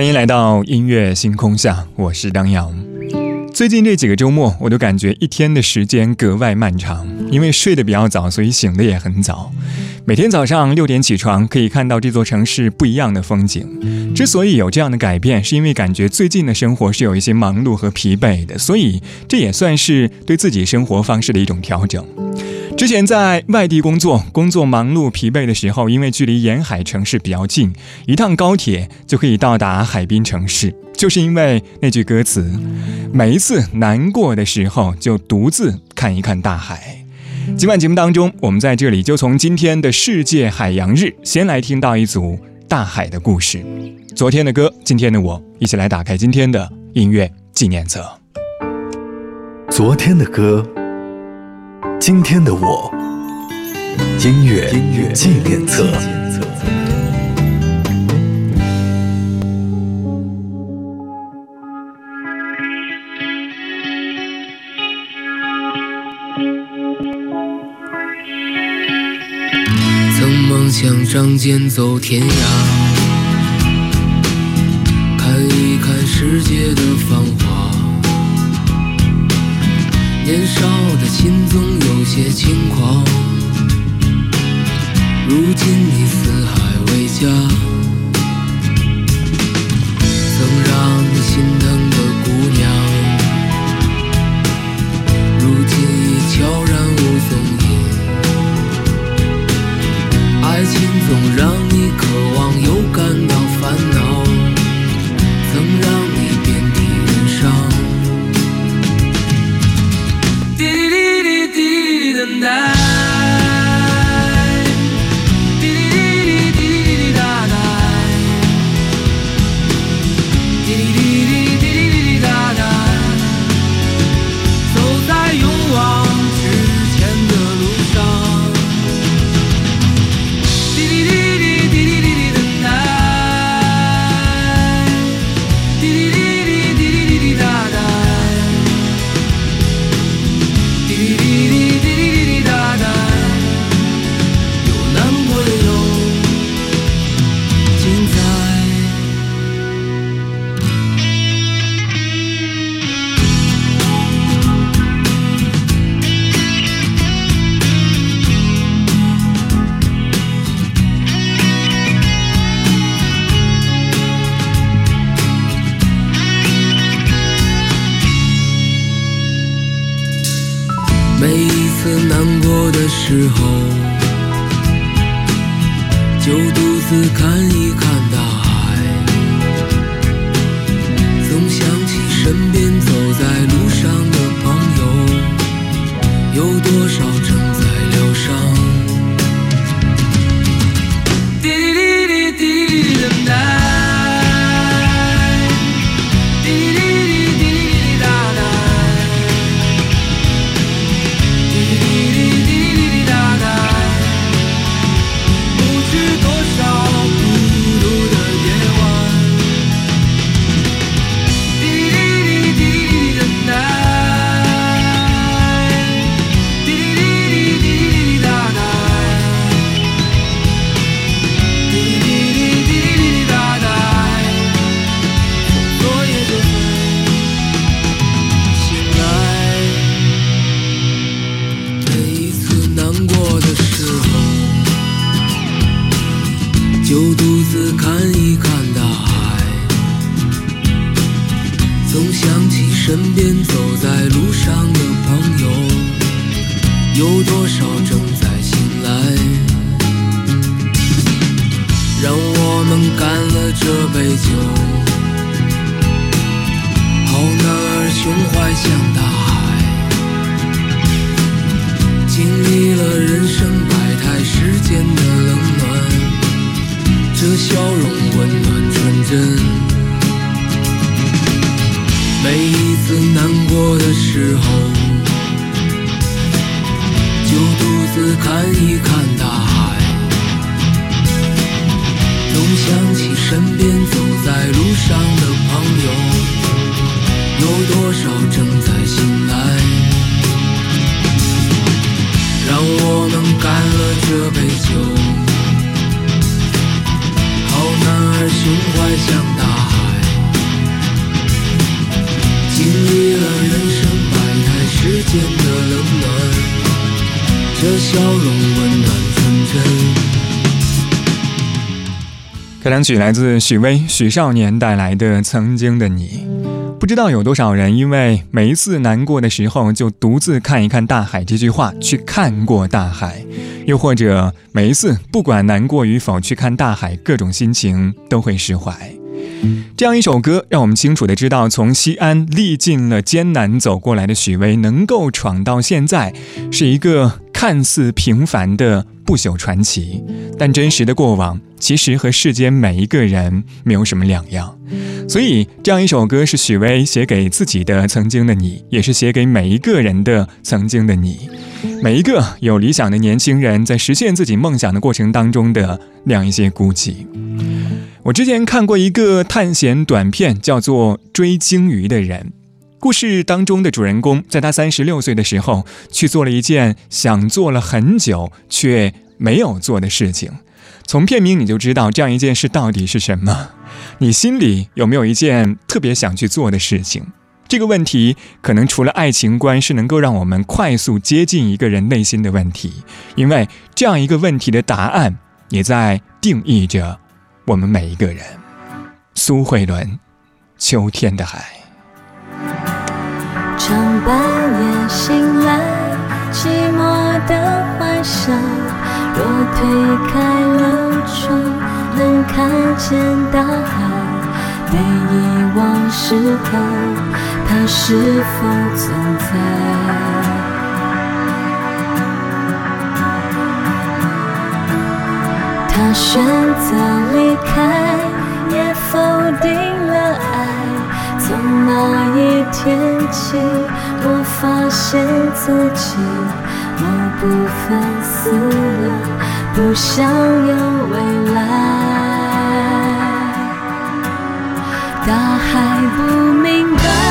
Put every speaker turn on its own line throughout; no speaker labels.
欢迎来到音乐星空下，我是张扬。最近这几个周末，我都感觉一天的时间格外漫长，因为睡得比较早，所以醒得也很早。每天早上六点起床，可以看到这座城市不一样的风景。之所以有这样的改变，是因为感觉最近的生活是有一些忙碌和疲惫的，所以这也算是对自己生活方式的一种调整。之前在外地工作，工作忙碌疲惫的时候，因为距离沿海城市比较近，一趟高铁就可以到达海滨城市。就是因为那句歌词，每一次难过的时候，就独自看一看大海。今晚节目当中，我们在这里就从今天的世界海洋日，先来听到一组大海的故事。昨天的歌，今天的我，一起来打开今天的音乐纪念册。
昨天的歌。今天的我，音乐纪念册。
曾梦想仗剑走天涯，看一看世界的繁华。年少的心总有些轻狂，如今你四海为家，曾让你心疼的姑娘，如今已悄然无踪影。爱情总让你 vida. 时候，笑容温暖纯真。
开场曲来自许巍、许少年带来的《曾经的你》。不知道有多少人因为每一次难过的时候，就独自看一看大海这句话，去看过大海；又或者每一次不管难过与否，去看大海，各种心情都会释怀。这样一首歌，让我们清楚的知道，从西安历尽了艰难走过来的许巍，能够闯到现在，是一个看似平凡的不朽传奇。但真实的过往，其实和世间每一个人没有什么两样。所以，这样一首歌是许巍写给自己的曾经的你，也是写给每一个人的曾经的你。每一个有理想的年轻人，在实现自己梦想的过程当中的那样一些孤寂。我之前看过一个探险短片，叫做《追鲸鱼的人》。故事当中的主人公，在他三十六岁的时候，去做了一件想做了很久却没有做的事情。从片名你就知道，这样一件事到底是什么。你心里有没有一件特别想去做的事情？这个问题，可能除了爱情观，是能够让我们快速接近一个人内心的问题。因为这样一个问题的答案，也在定义着。我们每一个人，苏慧伦，《秋天的海》。
常半夜醒来，寂寞的幻想。若推开了窗，能看见大海。被遗忘时候，它是否存在？他选择离开，也否定了爱。从那一天起，我发现自己某部分死了，不想有未来。大海不明白。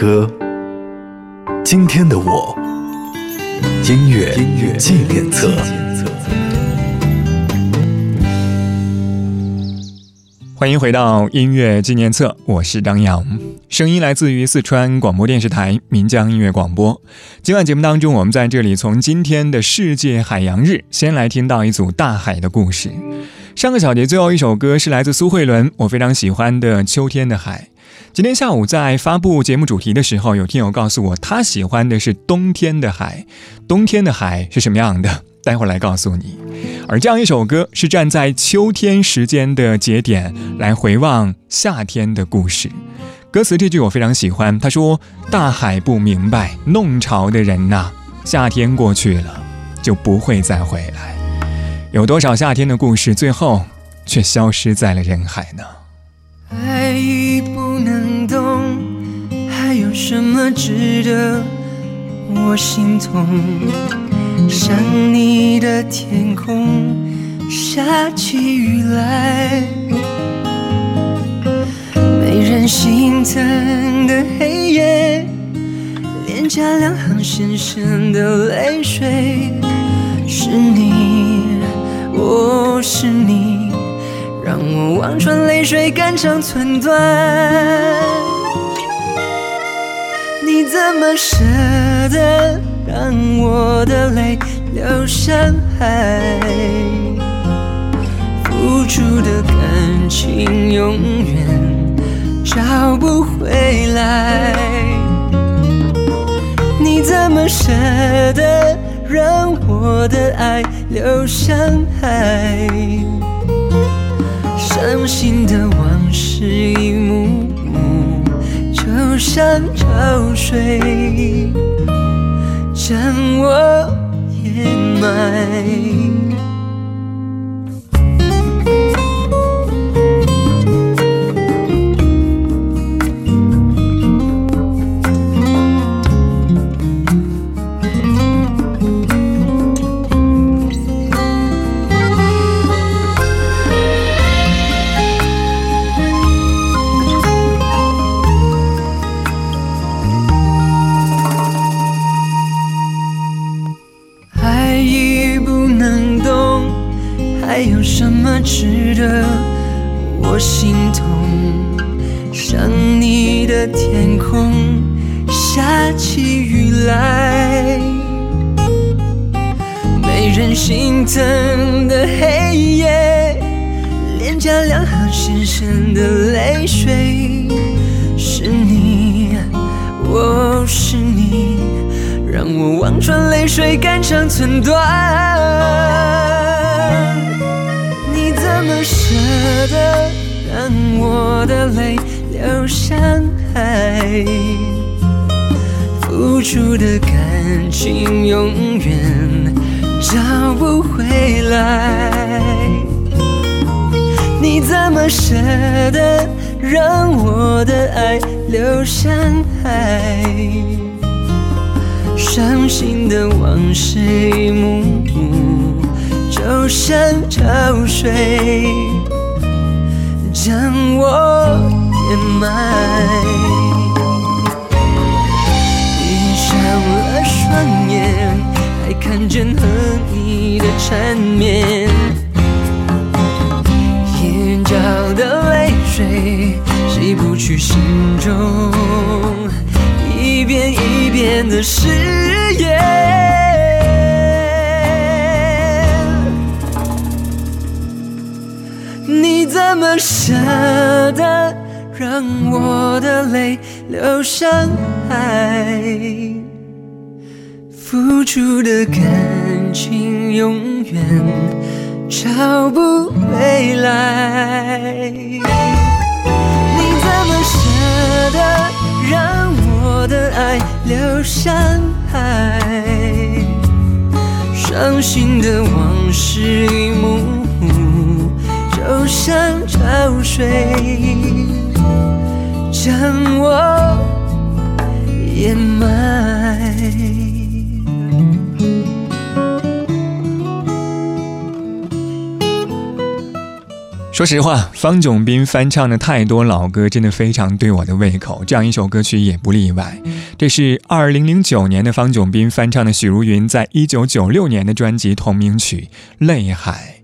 歌，今天的我，音乐纪念册。
欢迎回到音乐纪念册，我是张扬，声音来自于四川广播电视台岷江音乐广播。今晚节目当中，我们在这里从今天的世界海洋日，先来听到一组大海的故事。上个小节最后一首歌是来自苏慧伦，我非常喜欢的《秋天的海》。今天下午在发布节目主题的时候，有听友告诉我，他喜欢的是冬天的海。冬天的海是什么样的？待会儿来告诉你。而这样一首歌是站在秋天时间的节点来回望夏天的故事。歌词这句我非常喜欢，他说：“大海不明白弄潮的人呐，夏天过去了就不会再回来。有多少夏天的故事，最后却消失在了人海呢？”
爱已不能动，还有什么值得我心痛？想你的天空下起雨来，没人心疼的黑夜，脸颊两行深深的泪水，是你，是你，让我望穿泪水，肝肠寸断。你怎么舍得？让我的泪流向海，付出的感情永远找不回来。你怎么舍得让我的爱流向海？伤心的往事一幕幕，就像潮水。将我掩埋。来，没人心疼的黑夜，脸颊两行深深的泪水，是你，我是你，让我望穿泪水，肝肠寸断。你怎么舍得让我的泪流向海？付出的感情永远找不回来。你怎么舍得让我的爱流向海？伤心的往事一幕幕。就像潮水将我掩埋，了双眼，还看见和你的缠绵，眼角的泪水洗不去心中一遍一遍的誓言。你怎么舍得让我的泪流向海？付出的感情永远找不回来。你怎么舍得让我的爱流向海？伤心的往事一幕。就像潮水将我掩埋。
说实话，方炯斌翻唱的太多老歌，真的非常对我的胃口。这样一首歌曲也不例外。这是二零零九年的方炯斌翻唱的许茹芸在一九九六年的专辑同名曲《泪海》。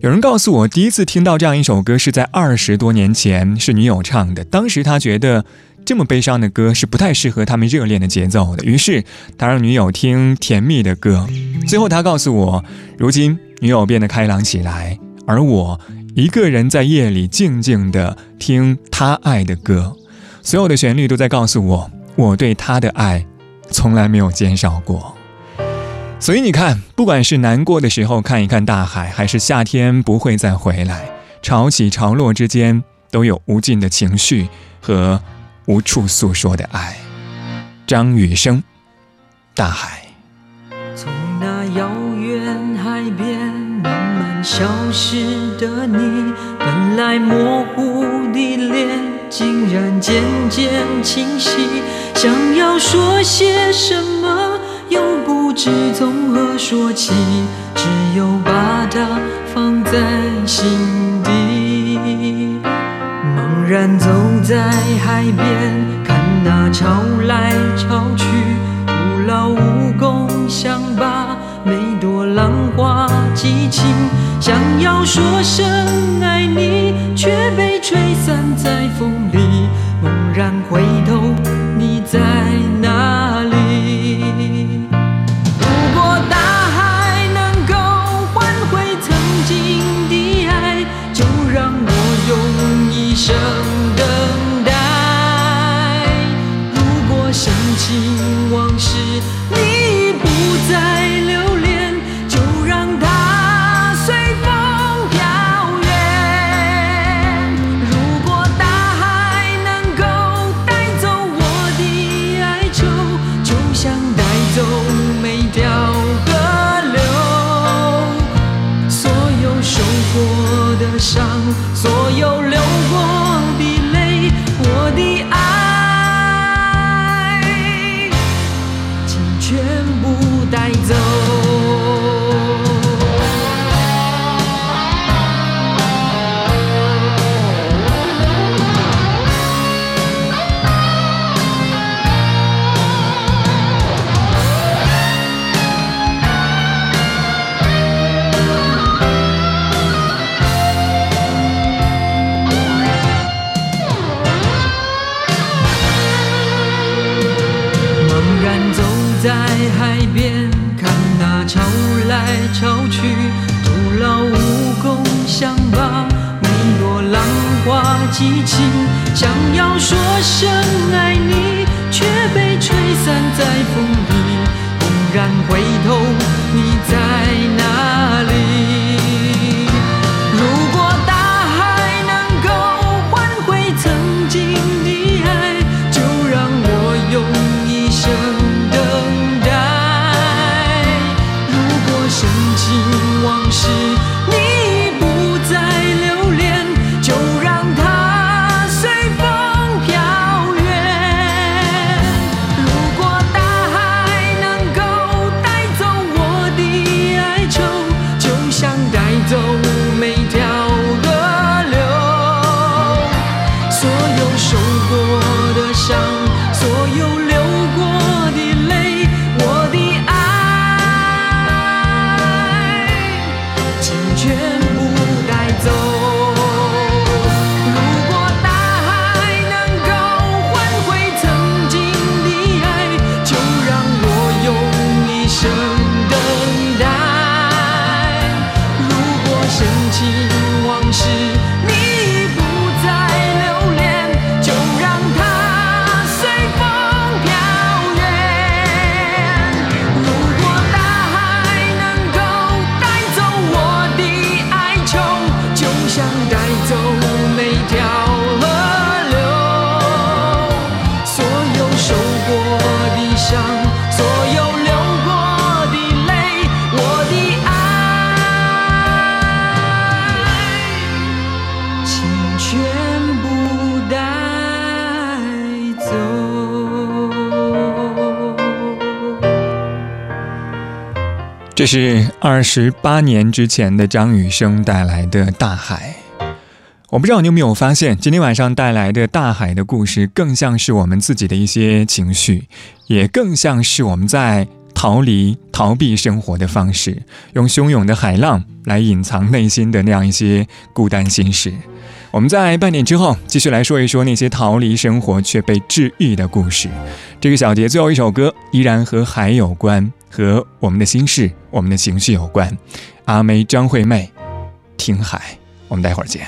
有人告诉我，第一次听到这样一首歌是在二十多年前，是女友唱的。当时他觉得这么悲伤的歌是不太适合他们热恋的节奏的，于是他让女友听甜蜜的歌。最后他告诉我，如今女友变得开朗起来，而我一个人在夜里静静地听他爱的歌，所有的旋律都在告诉我，我对他的爱从来没有减少过。所以你看，不管是难过的时候看一看大海，还是夏天不会再回来，潮起潮落之间都有无尽的情绪和无处诉说的爱。张雨生，大海。
从那遥消失的你，本来模糊的脸，竟然渐渐清晰。想要说些什么？又不知从何说起，只有把它放在心底。茫然走在海边，看那潮来潮去，徒劳无功，想把每朵浪花记清。想要说声爱你，却被吹散在风里。猛然回头，
是二十八年之前的张雨生带来的《大海》。我不知道你有没有发现，今天晚上带来的大海的故事，更像是我们自己的一些情绪，也更像是我们在逃离、逃避生活的方式，用汹涌的海浪来隐藏内心的那样一些孤单心事。我们在半点之后继续来说一说那些逃离生活却被治愈的故事。这个小节最后一首歌依然和海有关，和我们的心事、我们的情绪有关。阿妹张惠妹，听海。我们待会儿见。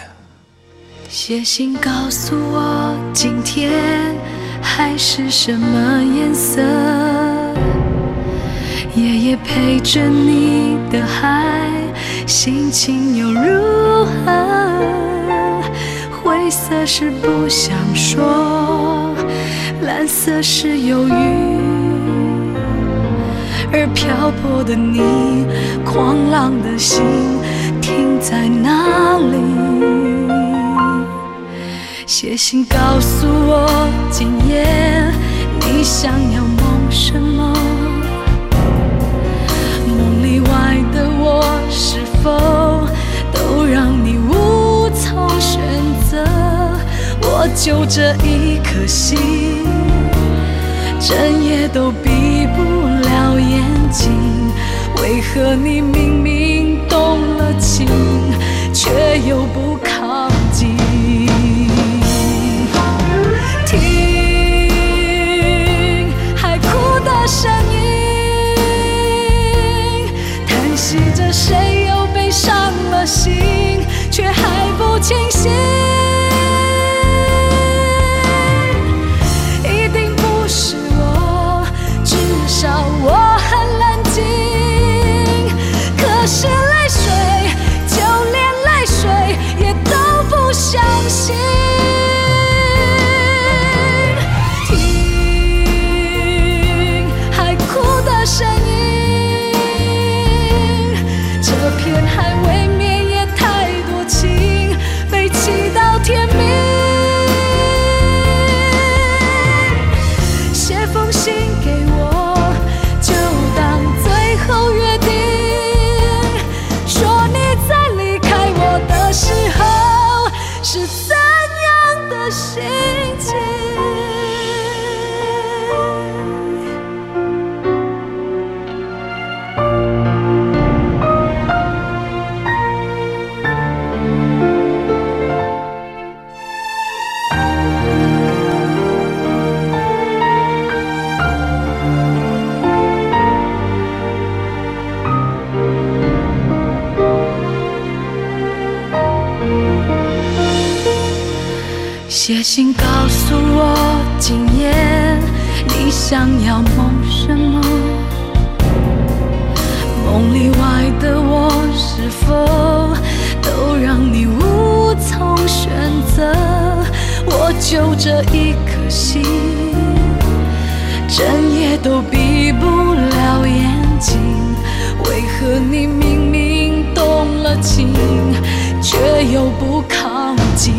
写信告诉我，今天海是什么颜色？夜夜陪着你的海，心情又如何？灰色是不想说，蓝色是忧郁，而漂泊的你，狂浪的心停在哪里？写信告诉我，今夜你想要梦什么？梦里外的我，是否都让你无从选择？我就这一颗心，整夜都闭为何你明明动了情，却又不里外的我，是否都让你无从选择？我就这一颗心，整夜都闭不了眼睛。为何你明明动了情，却又不靠近？